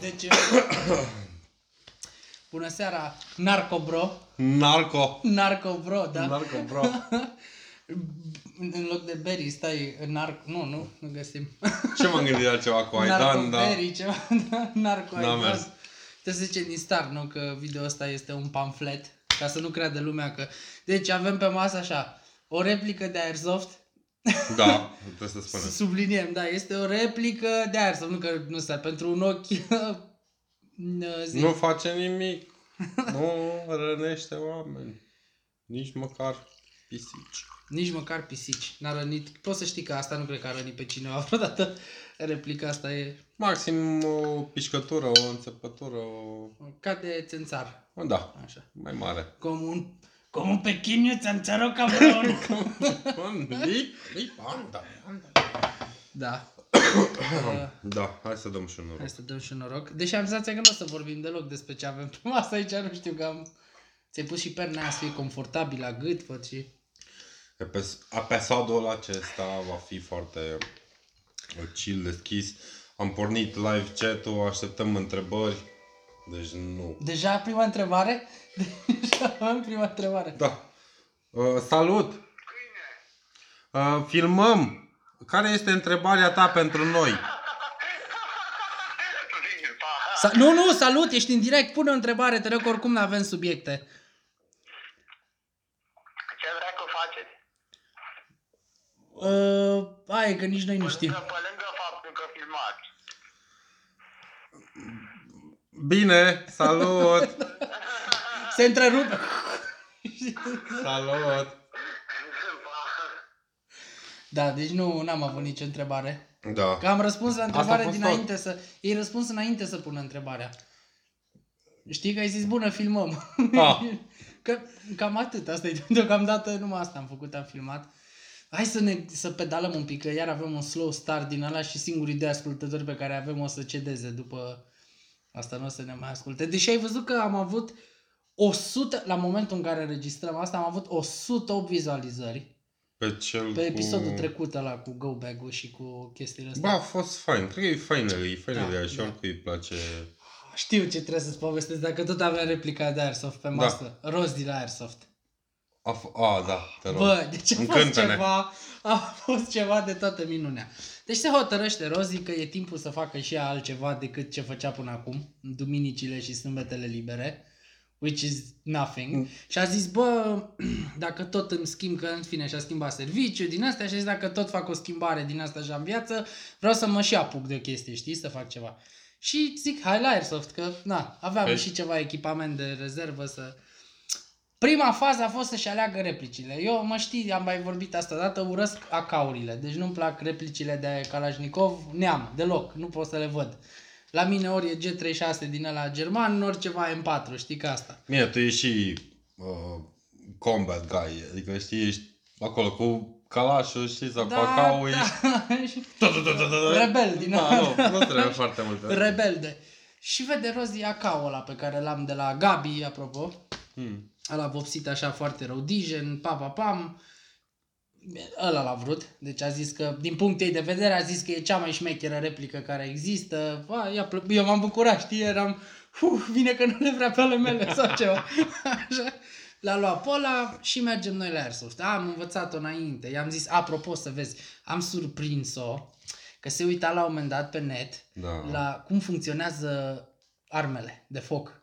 Deci, bună seara, Narco Bro. Narco. Narco Bro, da? Narco, bro. În loc de Berry stai Narco, nu, nu, nu găsim. Ce m-am gândit la ceva cu Aidan, Narco dar... Berry, ceva, da, Narco N-a Aidan. mers. Trebuie să zice din start, nu, că video ăsta este un pamflet, ca să nu creadă lumea că... Deci avem pe masă așa, o replică de Airsoft, Da, trebuie să spunem. subliniem, da, este o replică de Airsoft, nu că nu stai, pentru un ochi... zi. Nu face nimic. Nu rănește oameni. Nici măcar pisici. Nici măcar pisici. N-a rănit. Poți să știi că asta nu cred că a rănit pe cineva vreodată. Replica asta e Maxim o pișcătură, o înțepătură, o... ca de țânțar. Da, Așa. mai mare. Cum un, cum un pechiniu țânțaro cabron. Lip, lip, anda, anda. da. Uh, Da, hai să dăm și un noroc. Hai să dăm și noroc. Deși am senzația că nu o să vorbim deloc despre ce avem pe masă aici, nu știu că am... Ți-ai pus și perna aia să fie confortabil la gât, văd și... Epes- Episodul acesta va fi foarte chill, deschis. Am pornit live chat-ul, așteptăm întrebări. Deci nu. Deja prima întrebare? Deja am prima întrebare. Da. Uh, salut! Uh, filmăm! Care este întrebarea ta pentru noi? Sa- nu, nu, salut, ești în direct, pune o întrebare, te rog, că oricum nu avem subiecte. Ce vrea să faceți? Uh, aia e că nici noi nu știm. Pe lângă faptul că filmați. Bine, salut! Se întrerupe. salut! Da, deci nu am avut nicio întrebare. Da. Că am răspuns la a întrebare fost dinainte să... Ei răspuns înainte să pună întrebarea. Știi că ai zis, bună, filmăm. Ah. că, cam atât, asta e deocamdată, numai asta am făcut, am filmat. Hai să ne să pedalăm un pic, că iar avem un slow start din ăla și singurii de ascultători pe care avem o să cedeze după asta nu o să ne mai asculte. Deși ai văzut că am avut 100, la momentul în care înregistrăm asta, am avut 108 vizualizări Pe cel pe episodul cu... trecut ăla cu Go Bag-ul și cu chestiile astea. Ba, a fost fain. Cred că e faină, e faină Da, de așa, da. oricui îi place. Știu ce trebuie să-ți povestesc, dacă tot avem replica de Airsoft pe masă. Da. Roz de la Airsoft. A, f- a da, te rog. Bă, deci a fost Încântă-ne. ceva, a fost ceva de toată minunea. Deci se hotărăște Rozi că e timpul să facă și ea altceva decât ce făcea până acum, în duminicile și sâmbetele libere, which is nothing. Mm. Și a zis, bă, dacă tot îmi schimb, că în fine și-a schimbat serviciu din astea și a zis, dacă tot fac o schimbare din asta și în viață, vreau să mă și apuc de o chestie, știi, să fac ceva. Și zic, hai la Airsoft, că na, aveam Păi- și ceva echipament de rezervă să... Prima fază a fost să-și aleagă replicile. Eu mă știi, am mai vorbit asta dată, urăsc acaurile. Deci nu-mi plac replicile de Kalashnikov, neam, deloc, nu pot să le văd. La mine ori e G36 din ăla german, ori ceva M4, știi că asta. Bine, tu ești și uh, combat guy, adică știi, ești acolo cu calașul, știi, sau cu acau, ești... și- Da, da, da, da, da, da. Rebel din da, ăla. nu, nu trebuie foarte mult. Rebelde. Și vede Rozi acau ăla pe care l-am de la Gabi, apropo. Hmm. Ăla vopsit așa foarte rău, Dijen, pa, pa, pam. Ăla l-a vrut. Deci a zis că, din punctul ei de vedere, a zis că e cea mai șmecheră replică care există. Ba, i-a plă- Eu m-am bucurat, știi, eram, uf, bine că nu le vrea pe ale mele sau ceva. Așa. L-a luat pe ăla și mergem noi la Airsoft. Am învățat-o înainte. I-am zis, apropo să vezi, am surprins-o că se uita la un moment dat pe net Da. la cum funcționează armele de foc.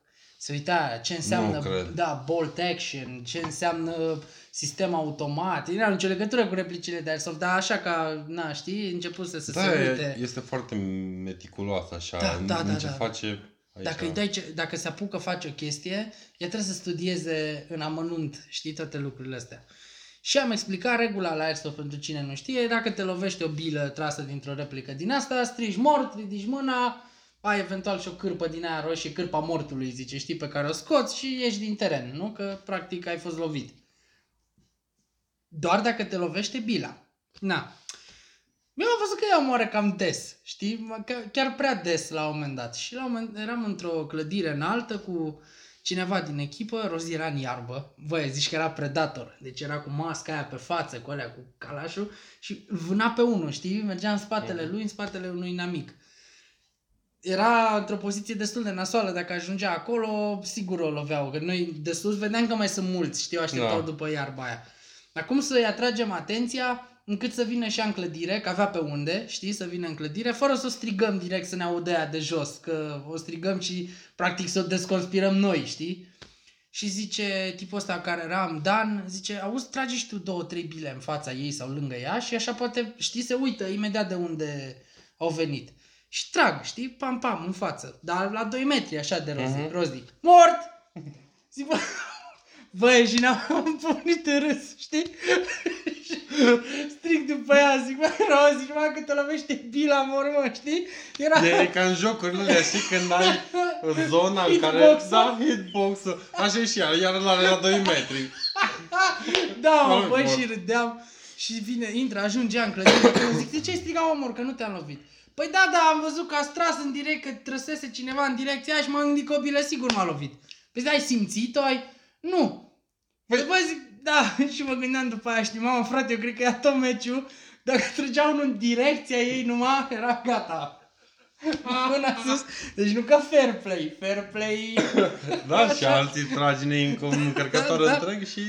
Se uita ce înseamnă cred. da, bolt action, ce înseamnă sistem automat. Nu are nicio legătură cu replicile de Airsoft, dar așa ca, na, știi, început să, să Da, se e- uite. este foarte meticulos așa, Da, în, da, în da, ce da. face aici. Dacă, îi dai ce, dacă se apucă face o chestie, ea trebuie să studieze în amănunt, știi, toate lucrurile astea. Și am explicat regula la Airsoft pentru cine nu știe, dacă te lovește o bilă trasă dintr-o replică din asta, strigi mort, ridici mâna, ai eventual și o cârpă din aia roșie, cârpa mortului, zice, știi, pe care o scoți și ieși din teren, nu? Că practic ai fost lovit. Doar dacă te lovește bila. Na. Eu am văzut că ea moare cam des, știi? Mă- că- Chiar prea des la un moment dat. Și la un moment eram într-o clădire înaltă cu cineva din echipă, Rozi era în iarbă. Băi, zici că era predator. Deci era cu masca aia pe față, cu alea, cu calașul și îl vâna pe unul, știi? Mergea în spatele lui, în spatele unui inamic. Era într-o poziție destul de nasoală, dacă ajungea acolo, sigur o loveau, că noi de sus vedeam că mai sunt mulți, știu, așteptau Da. după iarba aia. Dar cum să-i atragem atenția încât să vină și ea în clădire, că avea pe unde, știi, să vină în clădire, fără să o strigăm direct să ne audă ea de jos, că o strigăm și practic să o desconspirăm noi, știi? Și zice tipul ăsta care eram, Dan, zice, auzi, trage și tu două, trei bile în fața ei sau lângă ea și așa poate, știi, se uită imediat de unde au venit. Și trag, știi, pam, pam, în față. Dar la 2 metri, așa de rozi, Mhm. rozi. Mort! Zic, bă, băi, și ne-am pornit în râs, știi? Și Strig după ea, zic, bă, rozi, mă, că te lovește bila în mormă, știi? Era... E ca în jocurile alea, știi, când ai zona în care... Hitbox-ul. Da, hitbox-ul. Așa e și ea, iar la, la 2 metri. Da, mă, Mor, băi, mor. și râdeam. Și vine, intră, ajunge în clădire. Eu zic, de ce ai strigat, omor, că nu te-am lovit? Păi da, da, am văzut că a tras în direct, că trăsese cineva în direcția aia și m-am gândit că o bilă sigur m-a lovit. Păi da, ai simțit-o? Ai... Nu. Păi, bă, zic, da, și mă gândeam după aia, știi, mamă, frate, eu cred că ia tot meciul. Dacă trăgea unul în direcția ei numai, era gata. Mâna sus. Deci nu ca fair play. Fair play... Da, și alții tragi în un încărcător Da, da. întreg și...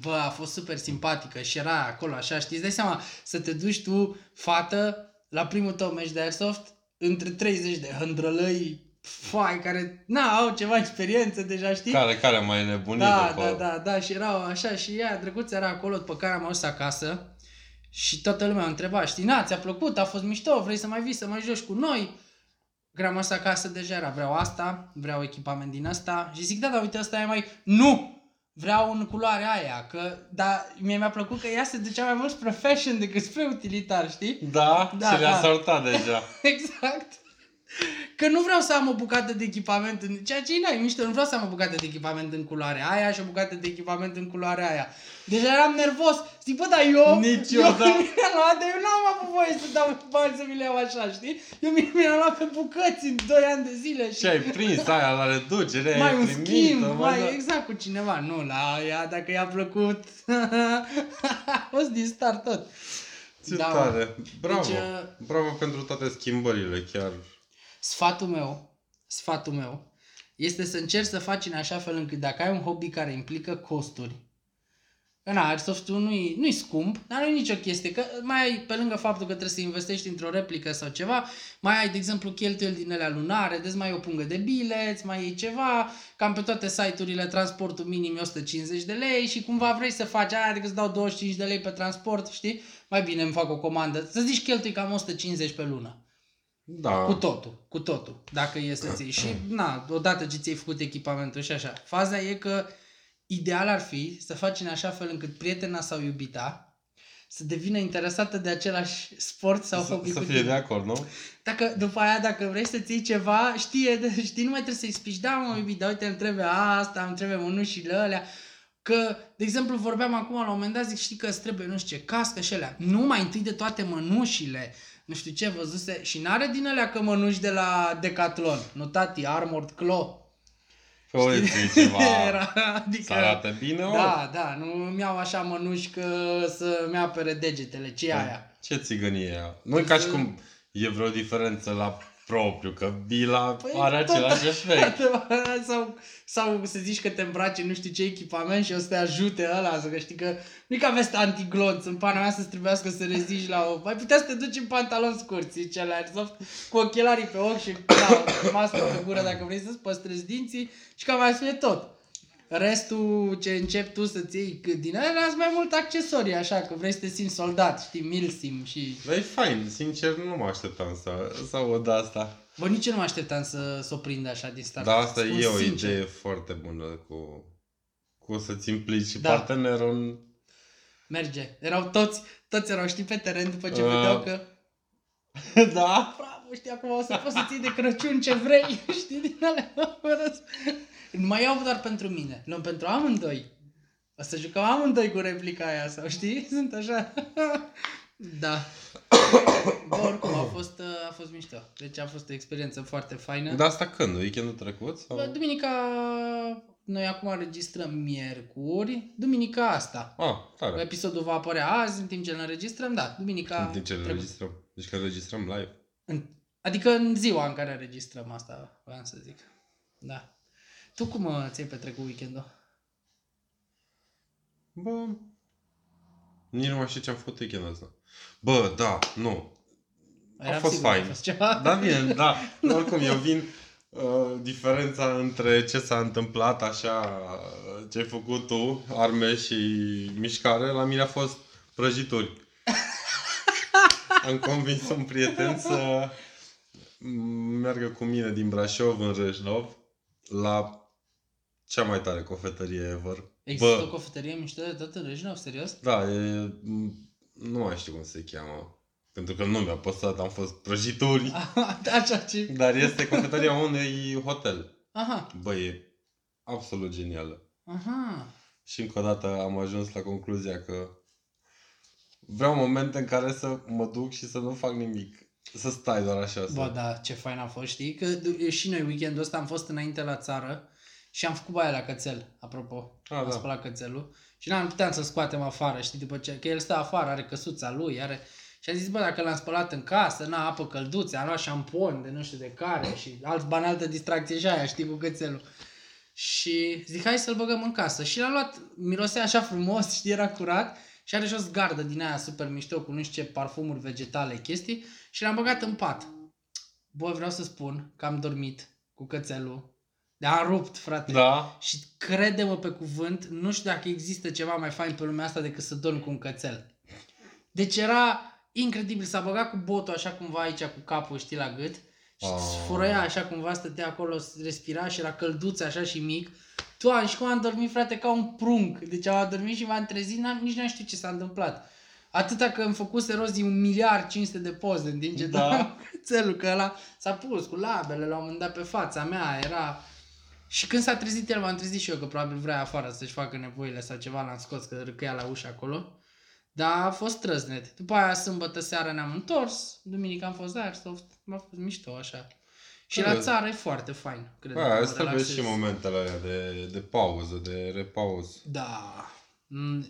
Bă, a fost super simpatică și era acolo așa, știi, îți dai seama să te duci tu, fată, la primul tău meci de Airsoft, între 30 de hândrălăi, fai, care, na, au ceva experiență deja, știi? Care, care mai nebunit da, după... da, da, da, și erau așa și ea, drăguț era acolo, după care am ajuns acasă și toată lumea a întrebat, știi, na, ți-a plăcut, a fost mișto, vrei să mai vii, să mai joci cu noi? Că am ajuns acasă deja era, vreau asta, vreau echipament din asta și zic, da, dar uite, asta e mai, nu! Vreau în culoarea aia, că, da, mie mi-a plăcut că ea se ducea mai mult spre fashion decât spre utilitar, știi? Da, Da, și le-a da. sortat deja. Exact. Că nu vreau să am o bucată de echipament în... Ceea ce e n-ai, mișto, nu vreau să am o bucată de echipament în culoarea aia și o bucată de echipament în culoarea aia. Deja eram nervos. Zic, bă, dar eu... Nici eu, eu da. mi-am luat, dar eu n-am avut voie să dau bani să mi le iau așa, știi? Eu mi- mi-am luat pe bucăți în 2 ani de zile și... Și ai prins aia la reducere, mai ai un primit schimb, mă, mai da. exact cu cineva. Nu, la ea, dacă i-a plăcut, a fost din start tot. Ce Da, mă. tare. Bravo. Deci, uh, Bravo pentru toate schimbările, chiar. Sfatul meu, sfatul meu, este să încerci să faci în așa fel încât dacă ai un hobby care implică costuri, Na, Airsoft-ul nu-i, nu-i scump, dar nu-i nicio chestie, că mai ai, pe lângă faptul că trebuie să investești într-o replică sau ceva, mai ai, de exemplu, cheltuieli din alea lunare, deci mai ai o pungă de bileți, mai ai ceva, cam pe toate site-urile transportul minim e 150 de lei și cumva vrei să faci aia, adică îți dau 25 de lei pe transport, știi? Mai bine îmi fac o comandă, să zici cheltui cam 150 pe lună. Da. Cu totul, cu totul, dacă e să-ți iei. Și, na, odată ce ți-ai făcut echipamentul și așa. Faza e că ideal ar fi să faci în așa fel încât prietena sau iubita să devină interesată de același sport sau Să, hobby să cu fie tine. de acord, nu? Dacă după aia, dacă vrei să-ți iei ceva, știe, de- știi, nu mai trebuie să-i spici, da, mă, iubit, dar uite, îmi trebuie asta, îmi trebuie mânușile alea. Că, de exemplu, vorbeam acum la un moment dat, zic, știi că îți trebuie nu știu ce, cască și alea. Nu mai întâi de toate mănușile, nu știu ce, văzuse, și n-are din alea că mănuși de la Decathlon, nu tati, Armored Claw. Pe o zi ceva Era, adică, să arate bine, ori. da, da, nu mi-au așa mănuși că să-mi apere degetele, ce e aia? Ce țigănie e aia? Nu e ca și cum e vreo diferență la propriu, că bila are tot același efect. sau, sau să zici că te îmbrace nu știu ce echipament și o să te ajute ăla, să că știi că nu e ca veste antiglonț în pana mea să-ți trebuiască să rezici la o... Mai putea să te duci în pantaloni scurți, zice la Airsoft, cu ochelarii pe ochi și da, mască pe gură dacă vrei să-ți păstrezi dinții și cam mai fie tot. Restul ce începi tu să-ți iei cât din alea, sunt mai mult accesorii, așa, că vrei să te simți soldat, știi, milsim și... Dar e fain, sincer, nu mă așteptam să, să aud asta. Bă, nici eu nu mă așteptam să, să o prind așa din start. Dar asta Spun e o sincer. idee foarte bună cu, cu să-ți implici și Da. partenerul în... Merge. Erau toți, toți erau, știi, pe teren după ce Uh. vedeau că da? bravo, știi, acum o să poți să ții de Crăciun ce vrei, știi, din alea. Fără să- Nu mai iau doar pentru mine, luăm pentru amândoi. O să jucăm amândoi cu replica aia sau știi? Sunt așa. Da. Bă, oricum, a fost, uh, a fost mișto. Deci a fost o experiență foarte faină. Dar asta când? Weekendul trecut? Sau? Bă, duminica, noi acum înregistrăm miercuri, duminica asta. Ah, tare. Episodul va apărea azi, în timp ce îl înregistrăm, da, duminica În timp ce le trecută. înregistrăm. Deci că înregistrăm live. În, adică în ziua în care înregistrăm asta, vreau să zic. Da. Tu cum uh, ți-ai petrecut weekendul? Bă, nici nu mai știu ce am făcut weekendul ăsta. Bă, da, nu. A fost sigur că fain. A fost ceva. Da, bine, da. Oricum, eu vin uh, diferența între ce s-a întâmplat așa, uh, ce ai făcut tu, arme și mișcare, la mine a fost prăjituri. Am convins un prieten să meargă cu mine din Brașov în Râșnov la cea mai tare cofetărie ever. Există Bă, o cofetărie mișto de tot în Râșnov, serios? da, e, m, nu mai știu cum se cheamă. Pentru că nu mi-a păsat, am fost prăjituri. Așa ce... Dar este cofetăria unui hotel. Aha, Bă, e absolut genială. aha. Și încă o dată am ajuns la concluzia că vreau momente în care să mă duc și să nu fac nimic. Să stai doar așa. Să... Bă, da, ce fain a fost, știi? Că d- și noi weekendul ăsta am fost înainte la țară și am făcut baia la cățel, apropo. A, am da. spălat cățelul și n-am puteam să scoatem afară, știi, după ce, că el stă afară, are căsuța lui, are... Și am zis, bă, dacă l-am spălat în casă, na, apă călduțe, am luat șampon de nu știu de care și alți bani, altă distracție și aia, știi, cu cățelul. Și zic, hai să-l băgăm în casă. Și l-am luat, mirosea așa frumos, știi, era curat și are jos gardă din aia super mișto cu nu știu ce parfumuri vegetale, chestii și l-am băgat în pat. Bă, vreau să spun că am dormit cu cățelul. De am rupt, frate. Da. Și crede-mă pe cuvânt, nu știu dacă există ceva mai fain pe lumea asta decât să dormi cu un cățel. Deci era incredibil, s-a băgat cu botul așa cumva aici cu capul, știi, la gât. Și Oh. fărăia așa cumva, stătea acolo, respira și era călduț așa și mic. Doamne, și cum am dormit, frate, ca un prunc. Deci am adormit și m-am trezit, n-am, nici nu știu ce s-a întâmplat. Atâta că îmi făcuse rost din un miliard 500 de poze în timp ce Da. da. țelul, că ăla s-a pus cu labele la un moment dat pe fața mea, era... Și când s-a trezit el, m-am trezit și eu, că probabil vrea afară să-și facă nevoile sau ceva, l-am scos, că râcăia la ușă acolo. Dar a fost trăznet. După aia, sâmbătă seara ne-am întors, duminică am fost la Airsoft, a fost mișto așa. Și la Bă. țară e foarte fain, cred. Da, că mă îți trebuie relaxez. și momentele alea de, de pauză, de repauză. Da. Mm,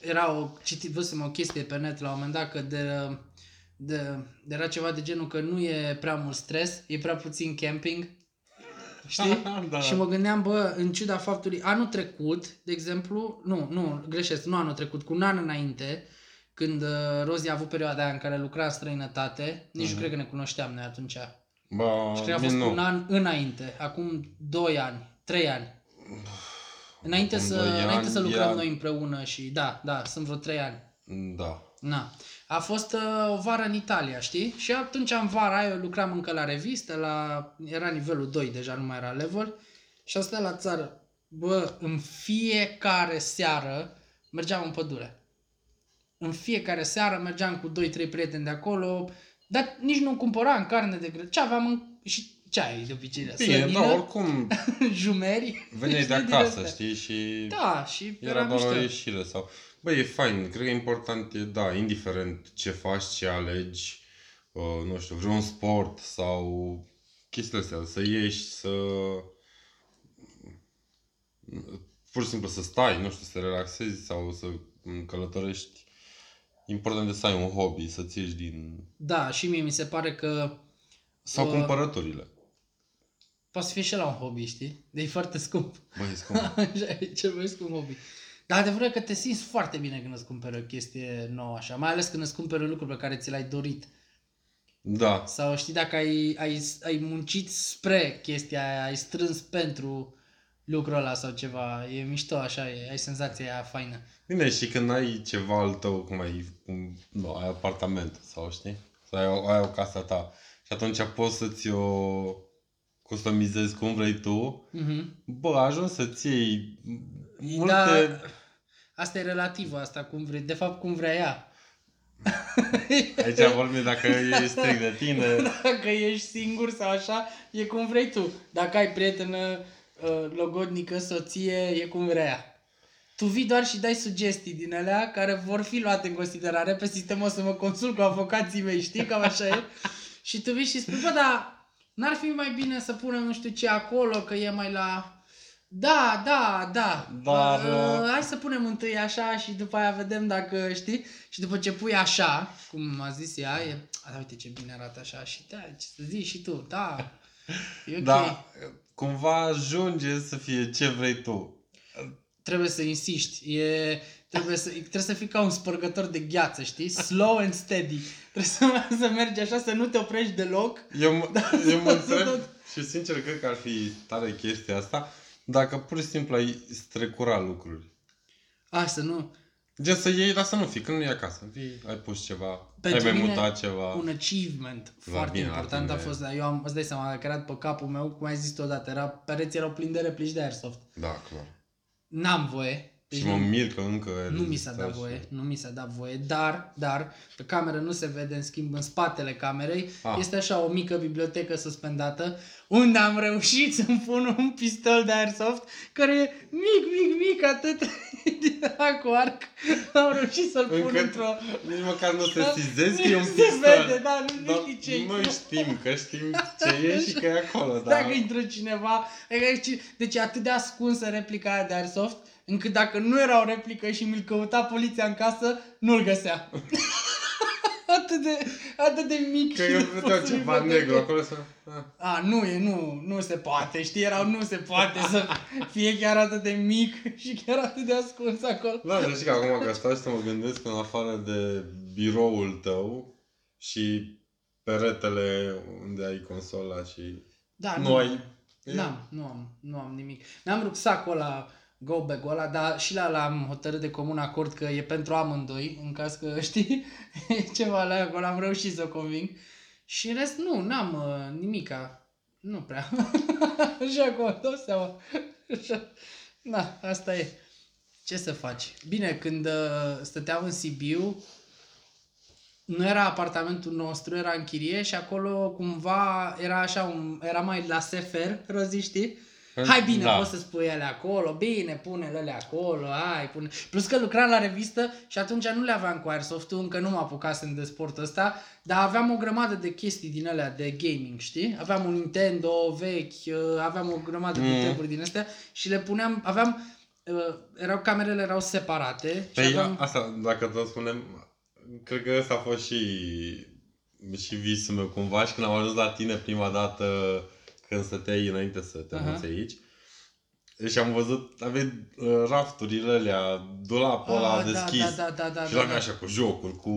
Era o, citit, văzusem o chestie pe net la un moment dat că de, de, de era ceva de genul că nu e prea mult stres, e prea puțin camping. Știi? Da. Și mă gândeam, bă, în ciuda faptului, anul trecut, de exemplu, nu, nu, greșesc, nu anul trecut, cu un an înainte, când uh, Rozi a avut perioada aia în care lucra în străinătate, nici nu cred că ne cunoșteam noi atunci. Ba, Și cred că a mie fost nu. un an înainte, acum 2 ani, 3 ani. Înainte Acum să, doi înainte ani să lucrăm ea- noi împreună și da, da, sunt vreo 3 ani. Da. Na. A fost uh, o vară în Italia, știi? Și atunci în vara aia eu lucram încă la revistă, la... era nivelul 2, deja nu mai era level. Și am stat la țară. Bă, în fiecare seară mergeam în pădure. În fiecare seară mergeam cu 2-3 prieteni de acolo, dar nici nu cumpăram carne de grădină. Ce aveam în... și ce ai de obicei? Bine, Slănină, da, oricum jumeri. veneai de știi, din acasă, astea. știi, și Da, și era doar o mișto. ieșire sau... Bă, e fain, cred că e important, e, da, indiferent ce faci, ce alegi, uh, nu știu, vreun sport sau chestiile astea, să ieși, să... Pur și simplu să stai, nu știu, să te relaxezi sau să călătorești. Important de să ai un hobby, să-ți ieși din... Da, și mie mi se pare că Sau Uh, cumpărăturile. poate să fie și la un hobby, știi? De e foarte scump. Băi, e scump. Așa, e cel mai scump hobby. Dar adevărul e că te simți foarte bine când îți cumperi o chestie nouă așa, mai ales când îți cumperi un lucru pe care ți l-ai dorit. Da. Sau știi, dacă ai, ai, ai muncit spre chestia aia, ai strâns pentru lucrul ăla sau ceva, e mișto așa, e, ai senzația aia faină. Bine, și când ai ceva al tău, cum ai, cum, nu, ai apartament sau știi? Sau ai, o- ai o casă a ta. Și atunci poți să-ți o customizezi cum vrei tu. Mhm. Bă, ajungi să-ți iei multe... Da, asta e relativ asta, cum vrei, de fapt cum vrea ea. Aici vorbim dacă e strict de tine. Dacă ești singur sau așa, e cum vrei tu. Dacă ai prietenă uh, logodnică, soție, e cum vrea ea. tu vii doar și dai sugestii din alea care vor fi luate în considerare pe sistemul o să mă consult cu avocații mei, știi? Cam așa e. Și tu vii și spui, bă, dar n-ar fi mai bine să punem nu știu ce acolo, că e mai la... Da, da, da. Dar, Uh, uh, hai să punem întâi așa și după aia vedem dacă știi. Și după ce pui așa, cum a zis ea, e... A, da, uite ce bine arată așa și da, ce să zici și tu, da. E ok. Da, cumva ajunge să fie ce vrei tu. trebuie să insiști. E, trebuie, să, trebuie să fii ca un spărgător de gheață, știi? Slow and steady. Trebuie să, să mergi așa, să nu te oprești deloc. Eu, mă- eu mă să întreb tot- și sincer cred că ar fi tare chestia asta dacă pur și simplu ai strecura lucruri. A, să nu... Gen să iei, dar să nu fii, când nu e acasă. Vii, ai pus ceva, Pentru ai mai mine, mutat ceva. Un achievement La foarte bine, la important a tine. fost, eu am, îți dai seama, a creat pe capul meu, cum ai zis tu odată, era, pereții erau plini de replici de airsoft. Da, clar. N-am voie. Deci și mă nu- mir că încă Nu mi s-a rezistă dat și- voie, nu mi s-a dat voie, dar, dar, pe cameră nu se vede, în schimb, în spatele camerei, Ah. este așa o mică bibliotecă suspendată, unde am reușit să-mi pun un pistol de airsoft, care e mic, mic, mic, atât din ăla cu arc. Am reușit să-l pun Încă într-o... nici măcar nu se sizezi că e un Se pistol. vede, da, nu- nu Dar știi ce-i. Noi știm că știm ce e și că e acolo, da. Dacă intră cineva, adică, deci e atât de ascunsă replica aia de airsoft, încât dacă nu era o replică și mi-l căuta poliția în casă, nu-l găsea. atât de, atât de mic Că și eu de vedeam pus ceva în bibliotecă. negru acolo să... Ah. A, nu e, nu, nu se poate, știi, erau, nu se poate să fie chiar atât de mic și chiar atât de ascuns acolo. Da, dar știi că acum că stau și să mă gândesc în afară de biroul tău și peretele unde ai consola și... Da, nu ai... N-am, nu am, nu am nimic. N-am rucsacul ăla, go bag ăla, dar și la l-am hotărât de comun acord că e pentru amândoi, în caz că, știi, e ceva la acolo, am reușit să o conving. Și în rest, nu, n-am uh, nimica. Nu prea. Așa acum, dau seama. Așa. Na, asta e. Ce să faci? Bine, când uh, stăteam în Sibiu, nu era apartamentul nostru, era în chirie și acolo cumva era așa, un, era mai la sefer, rozi, știi? Hai bine, Da. poți să spui ele acolo, bine, pune ele acolo, hai, pune. Plus că lucram la revistă și atunci nu le aveam cu Airsoft-ul, încă nu mă apucasem de sportul ăsta, dar aveam o grămadă de chestii din alea de gaming, știi? Aveam un Nintendo vechi, uh, aveam o grămadă de Mm. taburi din astea și le puneam, aveam, uh, erau, camerele erau separate și Păi aveam... asta, dacă tot spunem, cred că ăsta a fost și, și visul meu cumva și când am ajuns la tine prima dată când stăteai înainte să te Aha. anunți aici. Și am văzut, aveai uh, rafturile alea, dulapul ăla Ah, da, deschis. da, da, da, da, și da, la da. așa cu jocuri, cu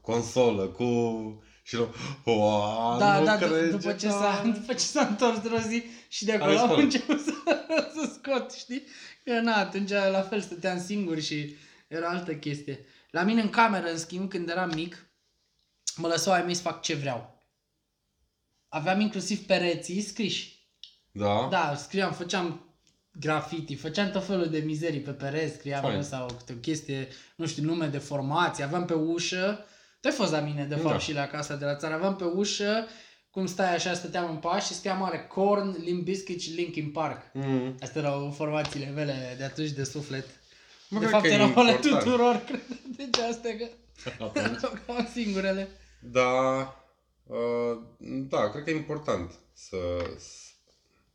consolă, cu... Și l wow, Da, nu da, crede, după ce, da. s-a, după ce s-a întors într-o zi și de acolo Ai am scos. început să, să scot, știi? Că na, atunci la fel stăteam singur și era altă chestie. La mine în cameră, în schimb, când eram mic, mă lăsau ai mei să fac ce vreau. Aveam inclusiv pereții scriși. Da? Da, scriam, făceam graffiti, făceam tot felul de mizerii pe pereți, scriam Fain. eu sau câte o chestie, nu știu, nume de formație, aveam pe ușă, tu ai fost la mine, de fapt, Da. și la casa de la țară, aveam pe ușă, cum stai așa, stăteam în pași și scria mare Korn, Limp Bizkit și Linkin Park. Mm. Astea erau formațiile mele de atunci de suflet. Mă, de cred fapt că e erau ale important. tuturor, cred. Deci astea că Atunci. erau cam singurele. Da, uh, da, cred că e important să,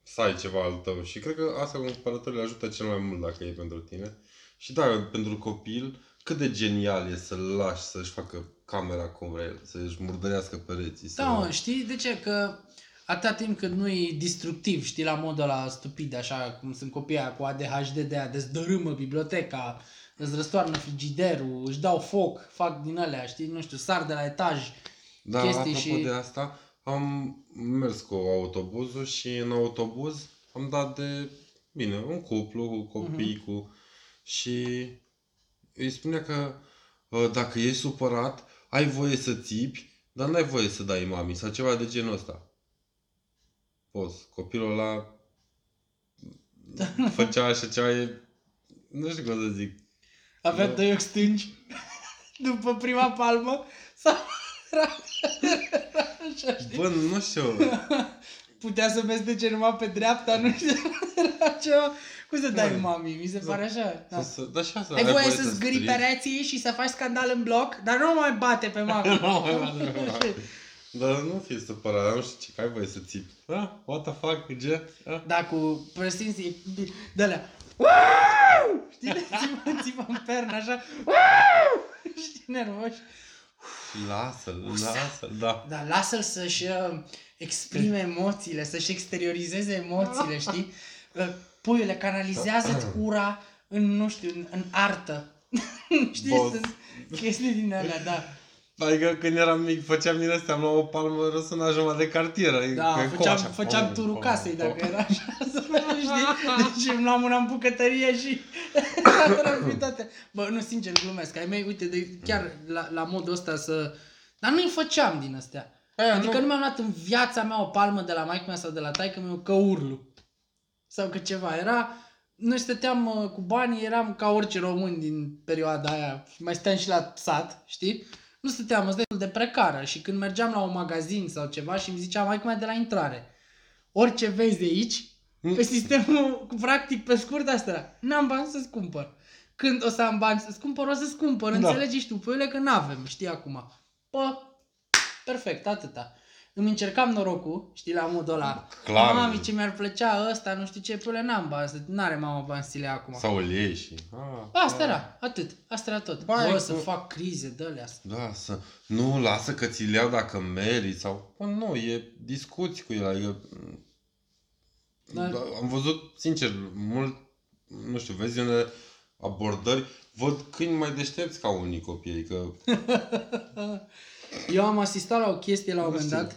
să ai ceva al tău și cred că asta cu cumpărătorile ajută cel mai mult dacă e pentru tine. Și da, pentru copil, cât de genial e să-l lași să-și facă camera cum vrea el, să-și murdărească pereții. să... Da, mă, știi de ce? Că atâta timp cât nu e destructiv, știi, la modul ăla stupid, așa cum sunt copiii aia cu ADHD de aia, dezdărâmă biblioteca, îți răstoarnă frigiderul, își dau foc, fac din alea, știi, nu știu, sar de la etaj. Da, chestii apropo și- de asta, am mers cu autobuzul și în autobuz am dat de, bine, un cuplu cu copii, Mhm. cu... și îi spunea că uh, dacă ești supărat, ai voie să țipi, dar n-ai voie să dai mami sau ceva de genul ăsta. Poți. Copilul ăla făcea așa ceva, e... nu știu cum să zic. Avea Da. doi ochi stângi după prima palmă sau era, era așa, știi? Bă, nu știu. Putea să mestece numai pe dreapta, nu știu, era ceva Cum să dai mami? Mi se pare așa. Da. Să, da, și asta, Ai voie să să zgâri strigi. pereții și să faci scandal în bloc, dar nu mai bate pe mami. Dar nu fi supărat, dar nu știu ce, că ai voie să țipi. Ah, what the fuck, ce? Ah. Da, cu presinții de alea. Wow! Știi, de țipă, țipă în pernă, așa. Wow! Știi, nervoși. Lasă-l, lasă-l, da. Da, lasă-l să-și uh, exprime emoțiile, să-și exteriorizeze emoțiile, știi? Uh, Puiule, canalizează-ți ura în, nu știu, în, în artă. știi? Boss. Sunt chestii din alea, da. Adică când eram mic, făceam din astea, am luat o palmă, răsuna jumătate de cartieră. Da, că făceam, coașa. făceam Oh, turul oh, casei oh. dacă era așa, să nu știi? Deci îmi luam una în bucătărie și fi toate. Bă, nu, sincer, glumesc. Ai mei, uite, de, chiar la, la modul ăsta să... Dar nu-i făceam din astea. Aia, adică nu, nu. mi-am luat în viața mea o palmă de la maică mea sau de la taică meu că urlu. Sau că ceva. Era... Noi stăteam uh, cu banii, eram ca orice român din perioada aia. Mai stăteam și la sat, știi? Nu stăteam, îți destul de precară. Și când mergeam la un magazin sau ceva și îmi zicea mai mai de la intrare. Orice vezi de aici, pe sistemul, cu practic, pe scurt asta era. N-am bani să-ți cumpăr. Când o să am bani să-ți cumpăr, o să-ți cumpăr. Da. Înțelegi și tu, puiule, că n-avem, știi acum. Pă, perfect, atâta. Îmi încercam norocul, știi, la modul ăla. Clar. Mami, ce mi-ar plăcea ăsta, nu știu ce, puiule, n-am bani, să- n-are mama bani să ți le ia acum. Sau îl iei și... Ah, Asta era, atât, asta era tot. Bai, Bă, cu- să fac crize de alea. Da, să... Nu, lasă că ți-l iau dacă meri sau... Bă, nu, e discuți cu el, adică... Da. Da. Am văzut, sincer, mult, nu știu, vezi unele abordări, văd câini mai deștepți ca unii copii, adică... Eu am asistat la o chestie la un Nu moment știu. dat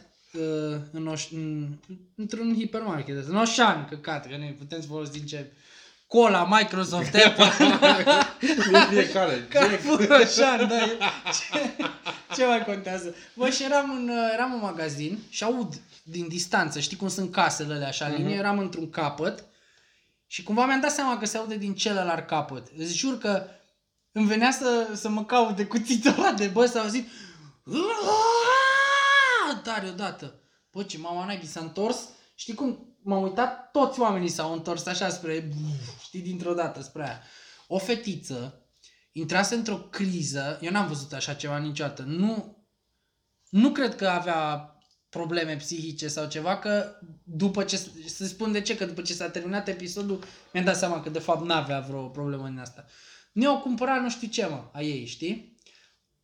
uh, în Oș- în, într-un hipermarket, în Oșan, căcat, că noi putem să folosim ce Cola, Microsoft, Apple, De fiecare, Carrefour, Oșan, da, e- ce, ce mai contează? Bă, și eram în, uh, eram în magazin și aud din distanță, știi cum sunt casele alea așa, în linie, eram într-un capăt și cumva mi-am dat seama că se aude din celălalt capăt. Îți jur că îmi venea să, să mă caut de cuțitul ăla de bă, s-a auzit tare odată. Bă, ce mama naibii s-a întors. Știi cum m-am uitat, toți oamenii s-au întors așa spre, știi, dintr-o dată spre aia. O fetiță intrase într-o criză, eu n-am văzut așa ceva niciodată, nu, nu cred că avea probleme psihice sau ceva, că după ce, să spun de ce, că după ce s-a terminat episodul, mi-am dat seama că de fapt n-avea vreo problemă din asta. Ne-au cumpărat nu știu ce, mă, a ei, știi?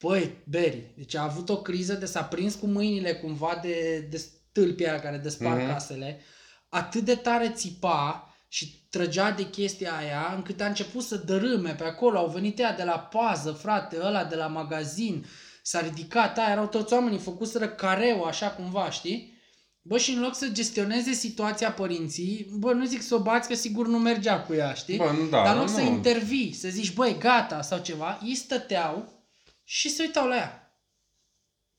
Păi, Beri, deci a avut o criză de s-a prins cu mâinile cumva de, de stâlpii aia care despar Mhm. mm-hmm. casele, atât de tare țipa și trăgea de chestia aia, încât a început să dărâme pe acolo, au venit ea de la pază, frate, ăla de la magazin, s-a ridicat, aia erau toți oamenii, făcuseră careu, așa cumva, știi? Bă, și în loc să gestioneze situația părinții, bă, nu zic să o bați, că sigur nu mergea cu ea, știi? Bă, nu, da, Dar în loc nu. să intervii, să zici, băi, gata sau ceva, ei stăteau și se uitau la ea.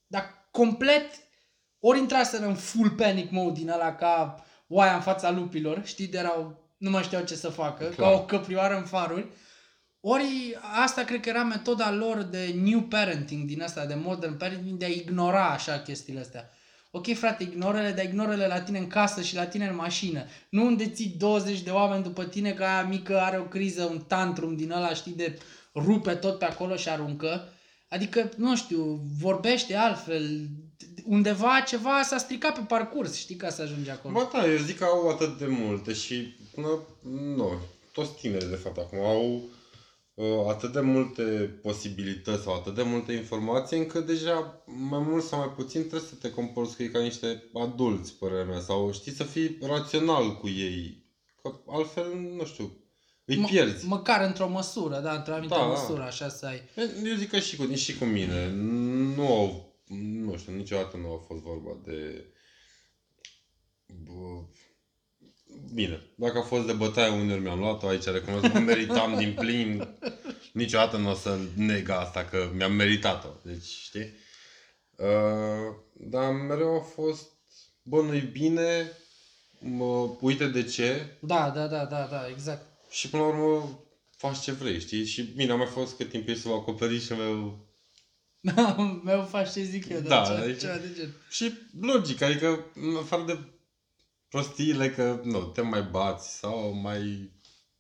Dar complet, ori intraseră în full panic mode din ăla ca oaia în fața lupilor, știi, de erau, nu mai știau ce să facă, Clar. ca o căprioară în faruri. Ori asta cred că era metoda lor de new parenting, din asta, de modern parenting, de a ignora așa chestiile astea. Ok, frate, ignorele, dar ignorele la tine în casă și la tine în mașină. Nu unde ții 20 de oameni după tine că aia mică are o criză, un tantrum din ăla, știi, de rupe tot pe acolo și aruncă. Adică, nu știu, vorbește altfel. Undeva ceva s-a stricat pe parcurs, știi, ca să ajungi acolo. Bă, da, eu zic că au atât de multe și până, nu, toți tinerii de fapt acum au uh, atât de multe posibilități sau atât de multe informații încât deja mai mult sau mai puțin trebuie să te comporți cu ei ca niște adulți, părerea mea, sau știi să fii rațional cu ei, că altfel, nu știu, îi Mă- pierzi. Măcar într-o măsură, da, într-o anumită Da, da. măsură, așa să ai. Eu zic că și cu, și cu mine. Nu au, nu știu, niciodată nu a fost vorba de... Bă, Bine, dacă a fost de bătaie, uneori mi-am luat-o aici, recunosc că meritam din plin. Niciodată nu o să neg asta, că mi-am meritat-o. Deci, știi? Uh, dar mereu a fost, bă, nu-i bine, mă, uite de ce, Da, da, da, da, da, exact. Și până la urmă faci ce vrei, știi? Și bine, a mai fost cât timp ești sub acoperișul meu meu faci ce zic eu, Da, da, ceva, aici- ceva de gen. Și logic, adică în afară de prostiile că nu, te mai bați sau mai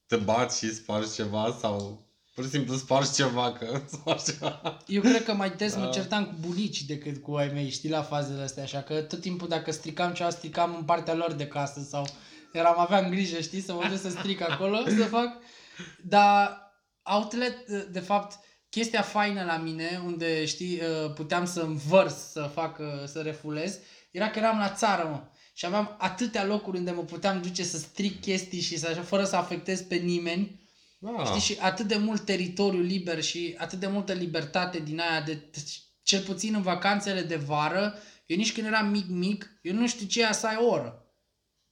te bați și spargi ceva sau pur și simplu spargi ceva, că spargi ceva. Eu cred că mai des mă Da. certam cu bunicii decât cu ai mei, știi, la fazele astea, așa că tot timpul dacă stricam ceva, stricam în partea lor de casă sau eram, aveam grijă, știi, să mă duc să stric acolo, să fac. Dar outlet, de fapt, chestia faină la mine, unde, știi, uh, puteam să învărs, să fac, uh, să refulez, era că eram la țară, mă. Și aveam atâtea locuri unde mă puteam duce să stric chestii și să așa, fără să afectez pe nimeni. Da. Știi, și atât de mult teritoriu liber și atât de multă libertate din aia, de, cel puțin în vacanțele de vară, eu nici când eram mic-mic, eu nu știu ce e să ai o oră.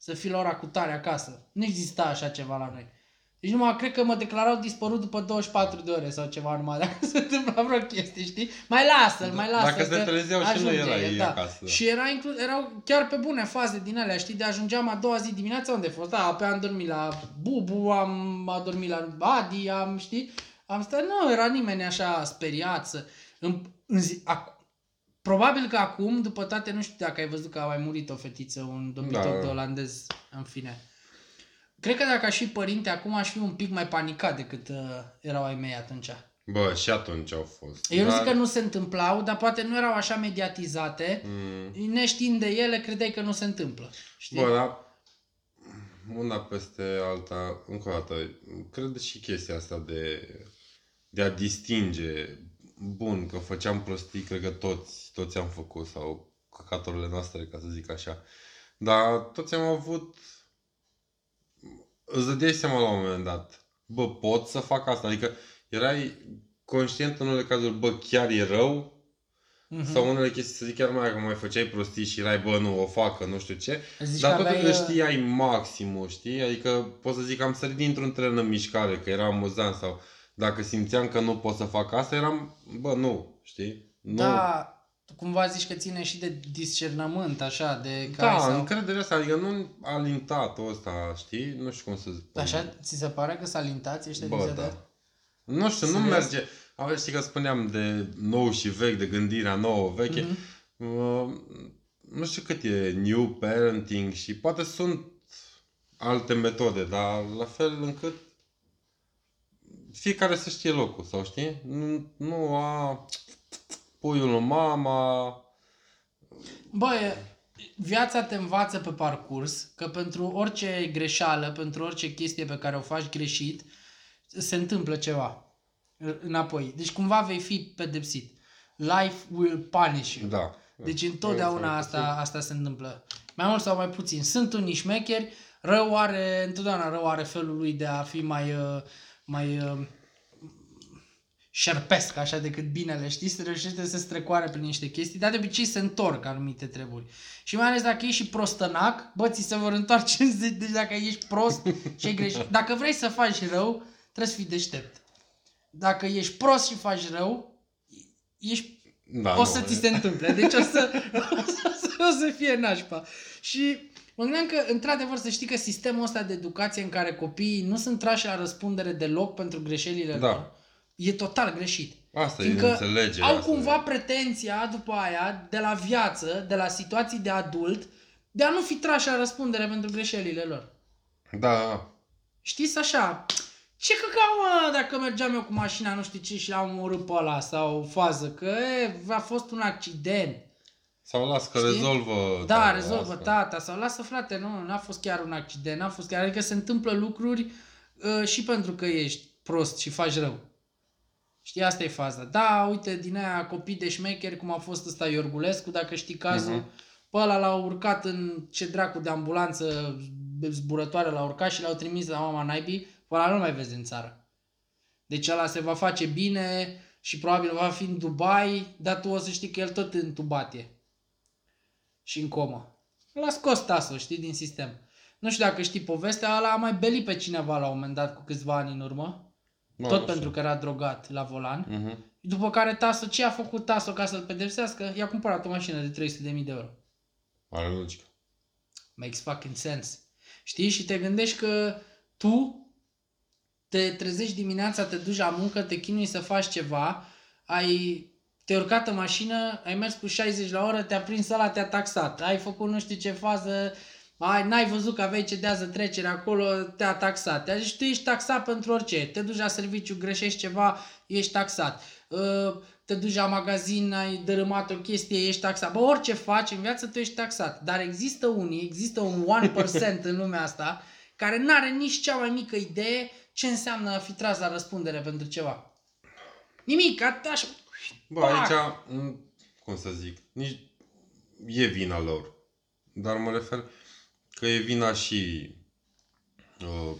Să fii la ora cu tare acasă. Nu exista așa ceva la noi. Deci numai cred că mă declarau dispărut după 24 de ore sau ceva numai dacă se întâmpla vreo chestie, știi? Mai lasă-l, mai lasă Dacă se trezeau și nu ajunge era el, ei acasă, da. Și era inclu- erau chiar pe bune faze din alea, știi? De ajungeam a doua zi dimineața unde a fost? Da, pe am dormit la Bubu, am adormit la Adi, am, știi? Am stat, nu era nimeni așa speriat să... În, în zi, ac- Probabil că acum, după toate, nu știu dacă ai văzut că a mai murit o fetiță, un dobitoc Da. da. de olandez, în fine. Cred că dacă aș fi părinte acum, aș fi un pic mai panicat decât uh, erau ai mei atunci. Bă, și atunci au fost. Eu nu Dar- zic că nu se întâmplau, dar poate nu erau așa mediatizate. Mm. Neștiind de ele, credeai că nu se întâmplă. Știi? Bă, dar una peste alta, încă o dată, cred și chestia asta de, de a distinge, bun, că făceam prostii, cred că toți, toți am făcut, sau căcaturile noastre, ca să zic așa. Dar toți am avut, îți dădeai seama la un moment dat, bă, pot să fac asta, adică erai conștient în unele cazuri, bă, chiar e rău, Mhm. sau unele chestii, să zic chiar mai, că mai făceai prostii și erai, bă, nu, o fac, că nu știu ce. Zici Dar că totul aveai, că uh, știai maximul, știi? Adică pot să zic că am sărit dintr-un tren în mișcare, că era amuzant sau dacă simțeam că nu pot să fac asta, eram, bă, nu, știi? Nu. Da, cumva zici că ține și de discernământ, așa, de care da sau... încrederea asta, adică nu alintatul ăsta, știi? Nu știu cum să spun. Așa, ți se pare că s-a lintați ăștia din Bă, ZDR? da. Nu știu, nu Serios? merge. Aveți, știi că spuneam de nou și vechi, de gândirea nouă, veche. Mhm. Uh, nu știu cât e new parenting și poate sunt alte metode, dar la fel încât fiecare să știe locul, sau știi? Nu, nu a puiul lui mama, Bă, e- viața te învață pe parcurs că pentru orice greșeală, pentru orice chestie pe care o faci greșit, se întâmplă ceva înapoi. Deci cumva vei fi pedepsit. Life will punish you. da. Deci întotdeauna asta, asta se întâmplă. Mai mult sau mai puțin. Sunt unii șmecheri, rău are, întotdeauna rău are felul lui de a fi mai, uh, mai uh, șerpesc așa decât binele, știi? Se reușește să strecoare prin niște chestii, dar de obicei se întorc anumite treburi. Și mai ales dacă ești și prostănac, bă, ți se vor întoarce în zi, deci dacă ești prost și ai greșit. Dacă vrei să faci rău, trebuie să fii deștept. Dacă ești prost și faci rău, ești da o nu, să e- ți se întâmple. Deci o să, o să, o să fie nașpa. Și mă gândeam că, într-adevăr, să știi că sistemul ăsta de educație în care copiii nu sunt trași la răspundere deloc pentru greșelile Da. lor, e total greșit. Asta e Fiindcă înțelegerea au asta. cumva pretenția după aia, de la viață, de la situații de adult, de a nu fi trași la răspundere pentru greșelile lor. Da, Știți așa, ce căcau mă dacă mergeam eu cu mașina nu știu ce și l-am omorât pe ăla sau fază, că e, a fost un accident. Sau las că Știi? rezolvă Da, treaba rezolvă asta. tata sau lasă frate, nu, n-a fost chiar un accident, n-a fost chiar, adică se întâmplă lucruri uh, și pentru că ești prost și faci rău. Știi, asta e faza. Da, uite, din aia copii de șmecheri, cum a fost ăsta Iorgulescu, dacă știi cazul, Mhm. pe ăla l-au urcat în ce dracu de ambulanță zburătoare l-au urcat și l-au trimis la mama naibii, pe ăla nu mai vezi în țară. Deci ăla se va face bine și probabil va fi în Dubai, dar tu o să știi că el tot întubat e. Și în comă. L-a scos Taso, știi, din sistem. Nu știu dacă știi povestea, ăla a mai belit pe cineva la un moment dat cu câțiva ani în urmă. Mă, tot nu pentru știu. că era drogat la volan. Mhm. După care Taso, ce a făcut Taso ca să-l pedepsească? I-a cumpărat o mașină de 300.000 de euro. Are logică. Makes fucking sense. Știi? Și te gândești că tu te trezești dimineața, te duci la muncă, te chinui să faci ceva, ai te urcat în mașină, ai mers cu 60 la oră, te-a prins ăla, te-a taxat, ai făcut nu știu ce fază, ai, n-ai văzut că aveai cedează trecere acolo, te-a taxat. Deci tu ești taxat pentru orice. Te duci la serviciu, greșești ceva, ești taxat. Uh, Te duci la magazin, ai dărâmat o chestie, ești taxat. Bă, orice faci în viață, tu ești taxat. Dar există unii, există un 1% în lumea asta, care n-are nici cea mai mică idee ce înseamnă a fi tras la răspundere pentru ceva. Nimic, așa. Bă, Pac! aici, m, cum să zic, nici e vina lor. Dar mă refer că e vina și uh,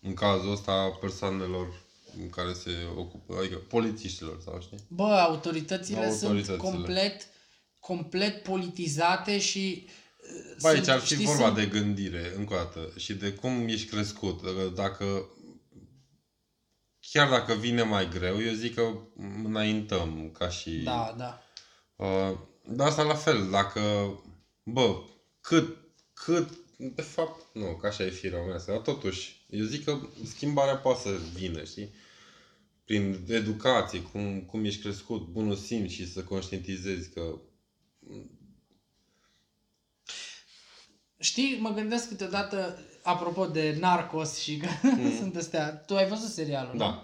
în cazul ăsta persoanelor care se ocupă, adică polițiștilor sau știi? Bă, autoritățile, Autoritățile. sunt complet, complet politizate și uh, Bă, aici sunt- ar fi știi, vorba sunt- de gândire, încă o dată, și de cum ești crescut. Dacă, chiar dacă vine mai greu, eu zic că înaintăm ca și... Da, da. Uh, dar asta la fel, dacă, bă, cât, cât, de fapt, nu, că așa e firea omenească, dar totuși, eu zic că schimbarea poate să vină, știi? Prin educație, cum, cum ești crescut, bunul simț și să conștientizezi că Știi, mă gândesc câteodată, apropo de Narcos și că sunt astea, tu ai văzut serialul, nu? da,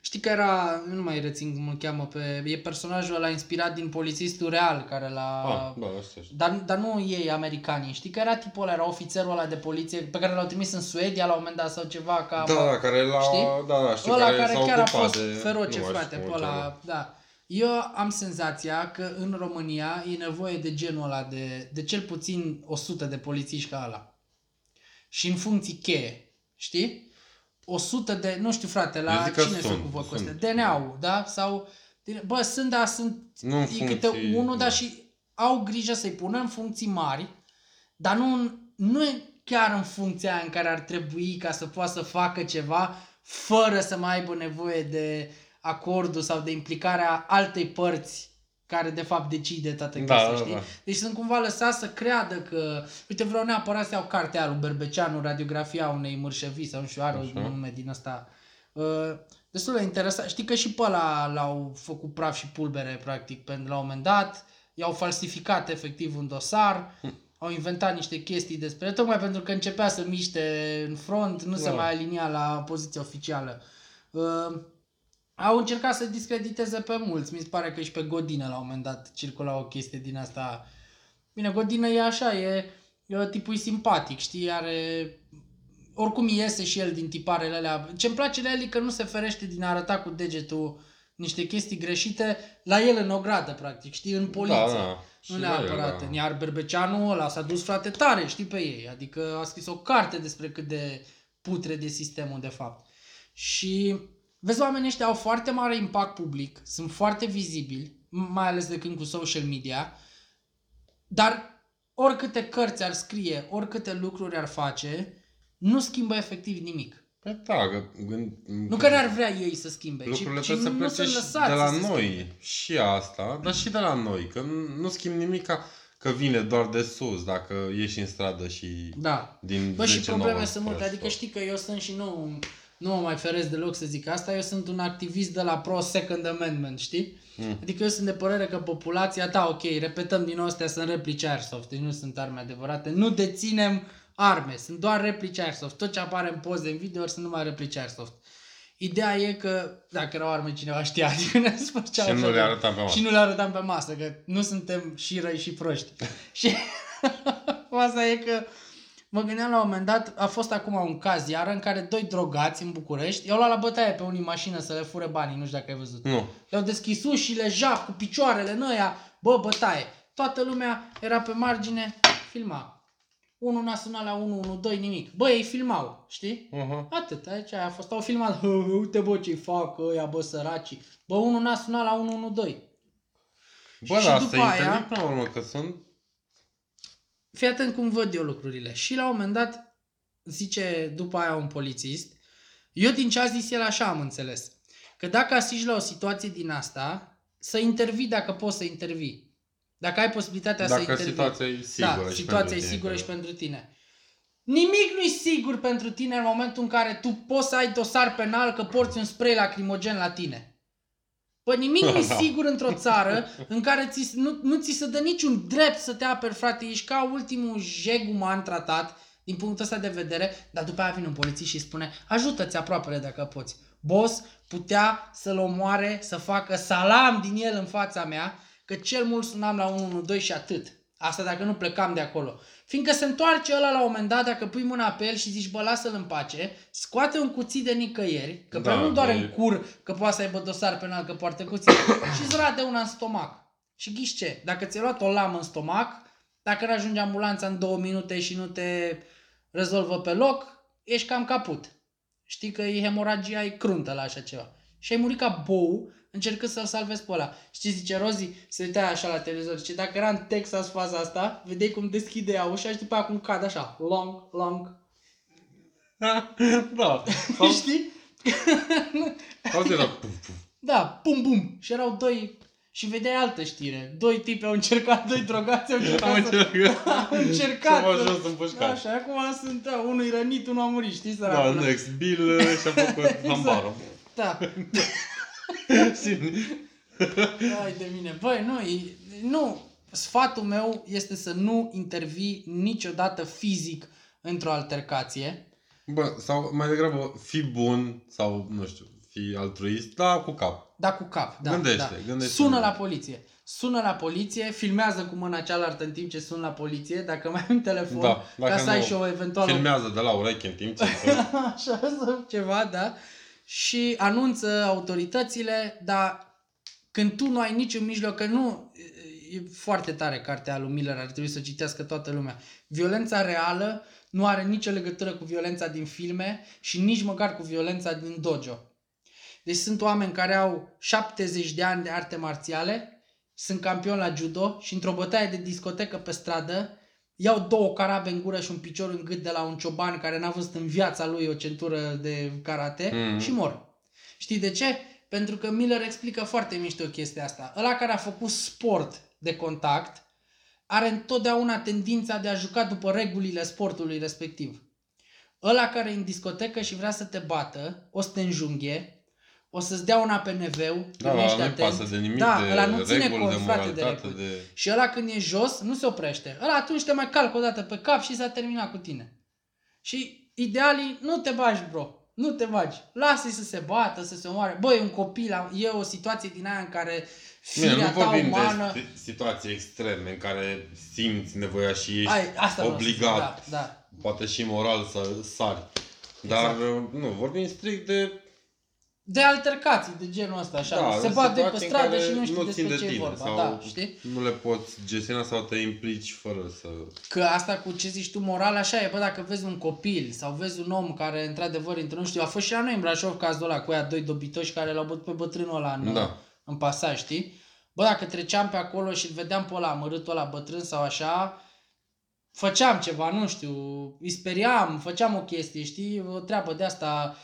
Știi că era, nu mai rețin cum îl cheamă, pe, e personajul ăla inspirat din polițistul real care l-a... ah, da, așa, așa. Dar, dar nu ei americanii. Știi că era tipul ăla, era ofițerul ăla de poliție pe care l-au trimis în Suedia la un moment dat sau ceva ca... Da, da, care la, Știi? da, da, știu, ăla care, care s-a chiar a ocupat fost de, feroce, nu mai frate, știu pe cum îl ăla, cheamă. da. Eu am senzația că în România e nevoie de genul ăla de, de cel puțin 100 de polițiști ca ăla. Și în funcții cheie, știi? 100 de, nu știu frate, Eu la zic că cine se sunt, ocupă cu sunt. astea? DNA-ul, da? Sau, bă, sunt, da, sunt Nu în e câte funcții- unul, dar da. și au grijă să-i pună în funcții mari, dar nu, în- nu e chiar în funcția aia în care ar trebui ca să poată să facă ceva fără să mai aibă nevoie de acordul sau de implicarea altei părți care de fapt decide toată Da, chestia, da, știi? da. Deci sunt cumva lăsat să creadă că, uite, vreau neapărat să iau cartea aia lui Berbeceanu, radiografia unei mârșăvii sau nu știu, are un Așa. nume din ăsta. Uh, destul de interesant. Știi că și pe ăla l-au făcut praf și pulbere, practic, pentru la un moment dat. I-au falsificat efectiv un dosar. Hm. Au inventat niște chestii despre el, tocmai pentru că începea să miște în front, nu se Da. mai alinia la poziția oficială. Uh, au încercat să discrediteze pe mulți. Mi se pare că și pe Godină la un moment dat circula o chestie din asta. Bine, Godină e așa, e, e tipul e simpatic, știi, are... Oricum iese și el din tiparele alea. Ce-mi place la el e că nu se ferește din a arăta cu degetul niște chestii greșite la el în ogradă, practic, știi, în poliție. Da, da. Și Nu la el, neapărat. da. Iar Berbeceanu ăla s-a dus frate tare, știi pe ei. Adică a scris o carte despre cât de putre de sistemul de fapt. Și vezi, oamenii ăștia au foarte mare impact public, sunt foarte vizibili, mai ales de când cu social media, dar oricâte cărți ar scrie, oricâte lucruri ar face, nu schimbă efectiv nimic. Păi da, că gând... Nu că n-ar vrea ei să schimbe, Lucrurile ci, ci trebuie să nu plece sunt și lăsați de la să noi. schimbe. Și asta, dar și de la noi. Că nu- nu schimb nimic ca, că vine doar de sus dacă ieși în stradă și Da. din Bă, și 10 probleme nouă sunt multe. proști. Adică știi că eu sunt și nu, nu mă mai feresc deloc să zic asta. Eu sunt un activist de la Pro Second Amendment, știi? Mm. Adică eu sunt de părere că populația, da, ok, repetăm din nou, astea sunt replici airsoft, deci nu sunt arme adevărate. Nu deținem arme, sunt doar replici airsoft. Tot ce apare în poze, în video sunt numai replici airsoft. Ideea e că, dacă erau arme, cineva știa, adică ne spărceau Și nu așa le de- arătam pe masă. Și nu le arătam pe masă, că nu suntem și răi și proști. și asta e că mă gândeam la un moment dat, a fost acum un caz iară în care doi drogați în București i-au luat la bătaie pe unii mașină să le fure banii, nu știu dacă ai văzut. Nu. Le-au deschis ușile, jaf, cu picioarele în ăia, bă, bătaie. Toată lumea era pe margine, filma. Unul n-a sunat la 112, nimic. Bă, ei filmau, știi? Uh-huh. Atât, aici a fost, au filmat, "Hă, hă, uite bă ce fac ăia, bă, săracii. Bă, unul n-a sunat la 112. Bă, Și dar după asta aia- aia... până la urmă, că sunt... Fii atent cum văd eu lucrurile. Și la un moment dat, zice după aia un polițist, eu din ce a zis el așa am înțeles, că dacă asisti la o situație din asta, să intervii dacă poți să intervii. Dacă ai posibilitatea să Dacă intervii. situația e sigură da, și situația pentru e tine, sigură că- și pentru tine. Nimic nu e sigur pentru tine în momentul în care tu poți să ai dosar penal că porți un spray lacrimogen la tine. Bă, nimic nu e Da. sigur într-o țară în care ți, nu, nu ți se dă niciun drept să te aperi, frate. Ești ca ultimul jeg uman tratat din punctul ăsta de vedere, dar după aia vine un polițist și îi spune ajută-ți aproapele dacă poți. Boss putea să-l omoare, să facă salam din el în fața mea, că cel mult sunam la 112 și atât. Asta dacă nu plecam de acolo. Fiindcă se întoarce ăla la un moment dat, dacă pui mâna pe el și zici, bă, lasă-l în pace, scoate un cuțit de nicăieri, că Da, da, nu doar de- în cur, că poate să aibă dosar penal, că poartă cuțit, și îți rade una în stomac. Și ghiși ce? Dacă ți-ai luat o lamă în stomac, dacă nu ajunge ambulanța în două minute și nu te rezolvă pe loc, ești cam caput. Știi că e hemoragia e cruntă la așa ceva. Și ai murit ca bou încercând să-l salvezi pe ăla. Știi, zice Rozi, se uita așa la televizor, zice, dacă era în Texas faza asta, vedeai cum deschide ea ușa și după aia cum cad așa, long, long. da. Sau, Știi? sau era puf, puf. Da, bum, bum. Și erau doi, și vedeai altă știre. Doi tipi au încercat, doi drogați au încercat, Am să, încercat. au încercat Să mă să- jos în pușcat. Așa, acum sunt, da, unul e rănit, unul a murit, știi, Da, săracul. next. Bill uh, și-a făcut hambarul. Da. Hai de mine. Băi, nu, e, nu. Sfatul meu este să nu intervii niciodată fizic într-o altercație. Bă, sau mai degrabă fi bun sau, nu știu, fi altruist, da, cu cap. Da, cu cap. Da, Gândește, da. gândește. Sună la poliție. Sună la poliție, filmează cu mâna cealaltă în timp ce sun la poliție, dacă mai ai un telefon, Da, ca dacă să ai nu, și o eventuală Filmează de la ureche în timp ce să... așa sau ceva, da? Și anunță autoritățile, dar când tu nu ai niciun mijloc, că nu, e foarte tare cartea lui Miller, ar trebui să o citească toată lumea. Violența reală nu are nicio legătură cu violența din filme și nici măcar cu violența din dojo. Deci sunt oameni care au 70 de ani de arte marțiale, sunt campioni la judo și într-o bătaie de discotecă pe stradă iau două carabe în gură și un picior în gât de la un cioban care n-a văzut în viața lui o centură de karate Mhm. și mor. Știi de ce? Pentru că Miller explică foarte mișto chestia asta. Ăla care a făcut sport de contact are întotdeauna tendința de a juca după regulile sportului respectiv. Ăla care e în discotecă și vrea să te bată, o să te înjunghe, o să-ți dea un APNV-ul, Da, primește nu atent. pasă de nimic, da, de ăla nu ține reguli, cont, de frate, de moralitate, reguli. de... Și ăla când e jos, nu se oprește. Ăla atunci te mai calcă o dată pe cap și s-a terminat cu tine. Și idealii, nu te bagi, bro. Nu te bagi. Lasă-i să se bată, să se omoare. Băi, un copil, am- e o situație din aia în care Bine, firea nu ta vorbim umană... de sti- situații extreme în care simți nevoia și ești Ai, asta vreau să zic, obligat, Da, da. poate și moral să sari. Dar Exact. nu, vorbim strict de De altercații de genul ăsta, așa. da, se de bat de pe situații în stradă care și nu știu nu țin despre de ce e tine, vorba. sau Da, știi? nu le poți gestiona sau te implici fără să... Că asta cu ce zici tu moral așa e, bă, dacă vezi un copil sau vezi un om care într-adevăr intră, nu știu, a fost și la noi în Brașov cazul ăla cu aia doi dobitoși care l-au bătut pe bătrânul ăla în, Da. în pasaj, știi? Bă, dacă treceam pe acolo și îl vedeam pe ăla amărâtul ăla bătrân sau așa, făceam ceva, nu știu, îi speriam, făceam o chestie, știi, o treabă de asta,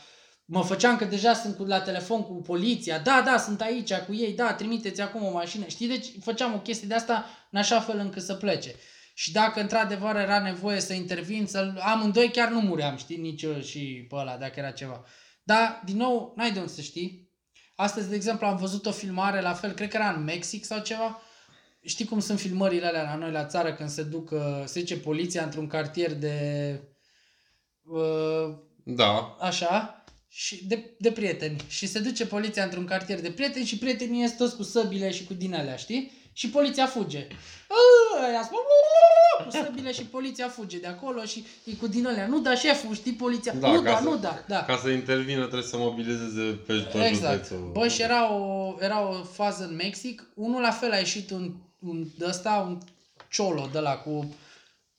mă făceam că deja sunt cu, la telefon cu poliția, da, da, sunt aici cu ei, da, trimiteți acum o mașină, știi, deci făceam o chestie de asta în așa fel încât să plece. Și dacă într-adevăr era nevoie să intervin, să amândoi chiar nu muream, știi, nici eu și pe ăla, dacă era ceva. Dar, din nou, n-ai de unde să știi. Astăzi, de exemplu, am văzut o filmare la fel, cred că era în Mexic sau ceva. Știi cum sunt filmările alea la noi la țară când se duc, uh, se duce poliția într-un cartier de... Uh, Da, așa, și de, de prieteni. Și se duce poliția într-un cartier de prieteni și prietenii ies toți cu săbile și cu din alea, știi? Și poliția fuge. Ă, Aia spune, "Uuu!" cu săbile și poliția fuge de acolo și e cu din alea. Nu da șeful, știi, poliția. Da, nu ca da, să- nu da, da. ca să intervină trebuie să mobilizeze pe tot Exact. județul. Bă, și era o, era o fază în Mexic. Unul la fel a ieșit un, un de ăsta, un ciolo de la cu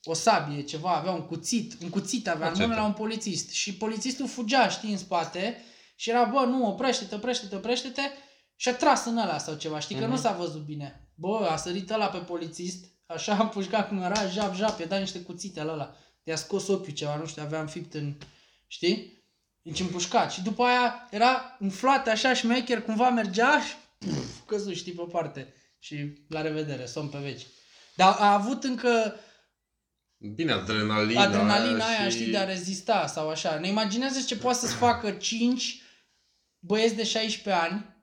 o sabie, ceva, avea un cuțit, un cuțit avea în Acete. mână la un polițist. Și polițistul fugea, știi, în spate și era, bă, nu, oprește-te, oprește-te, oprește-te și a tras în ăla sau ceva, știi, că Mhm. nu s-a văzut bine. Bă, a sărit ăla pe polițist, așa a pușcat cum era, jap, jap, i-a dat niște cuțite la ăla. I-a scos ochiul ceva, nu știu, avea înfipt în, știi? Deci împușcat. Și după aia era umflat așa șmecher, cumva mergea și puf, căzut, știi, pe parte. Și la revedere, somn pe veci. Dar a avut încă Bine, adrenalina, adrenalina aia, și... știi, de a rezista sau așa. Ne imaginează ce poate să-ți facă 5 băieți de 16 ani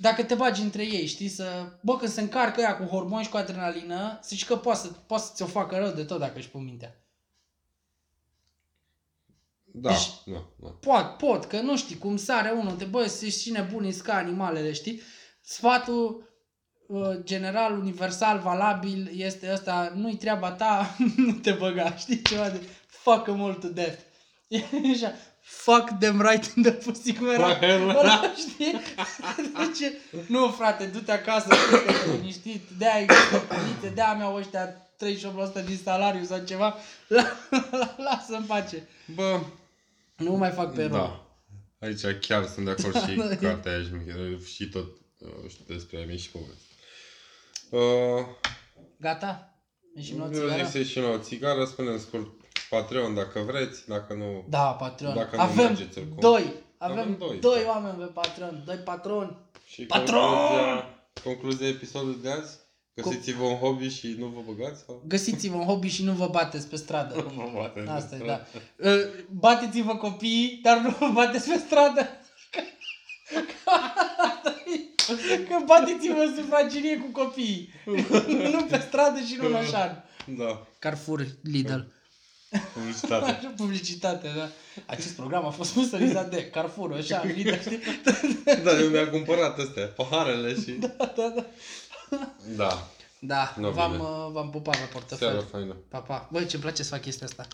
dacă te bagi între ei, știi, să... Bă, când se încarcă ea cu hormoni și cu adrenalină, să știi că poate, să, poate să ți-o facă rău de tot dacă își pun mintea. Da, Deci- da, da. Pot, pot, că nu știi cum sare unul, de bă, să și nebuni ca animalele, știi? Sfatul uh, general, universal, valabil este ăsta, nu-i treaba ta, nu te băga, știi? Ceva de fuck them all to death. E așa, fuck them right in the pussy, cum era? Fuck them. Ăla, știi? Deci, nu, frate, du-te acasă, știi că te liniștit, de-aia există poliție, de-aia mi-au ăștia 38% din salariu sau ceva, la, la, lasă-mi pace. Bă, Nu mai fac pe rău. da. Aici chiar sunt de acord și Da, cu cartea aia și- și tot uh, știu despre mine și poveste. Uh, Gata? Ești luat eu zic țigara? să ieșim la o țigară, spunem scurt Patreon dacă vreți, dacă nu... Da, Patreon. Dacă nu avem mergeți oricum. doi. Avem, Avem doi, doi, doi da. oameni pe Patreon. Doi patroni. Și Patron! concluzia, concluzia episodului de azi? Găsiți-vă un hobby și nu vă băgați? Sau? Găsiți-vă un hobby și nu vă bateți pe stradă. Vă bateți Asta e, pe da. Uh, Bateți-vă copiii, dar nu vă bateți pe stradă. Că bateți-vă în sufragerie cu copiii. nu pe stradă și nu în așa. Da, Carrefour, Lidl. publicitate. Publicitate, da. Acest program a fost sponsorizat de Carrefour, așa, Lidl, știi? da, eu mi-am cumpărat astea, paharele și... Da, da, da. Da, Da, Nu, v-am, bine. uh, v-am pupat la seara portofel. faină. Pa, pa. Băi, ce-mi place să fac chestia asta.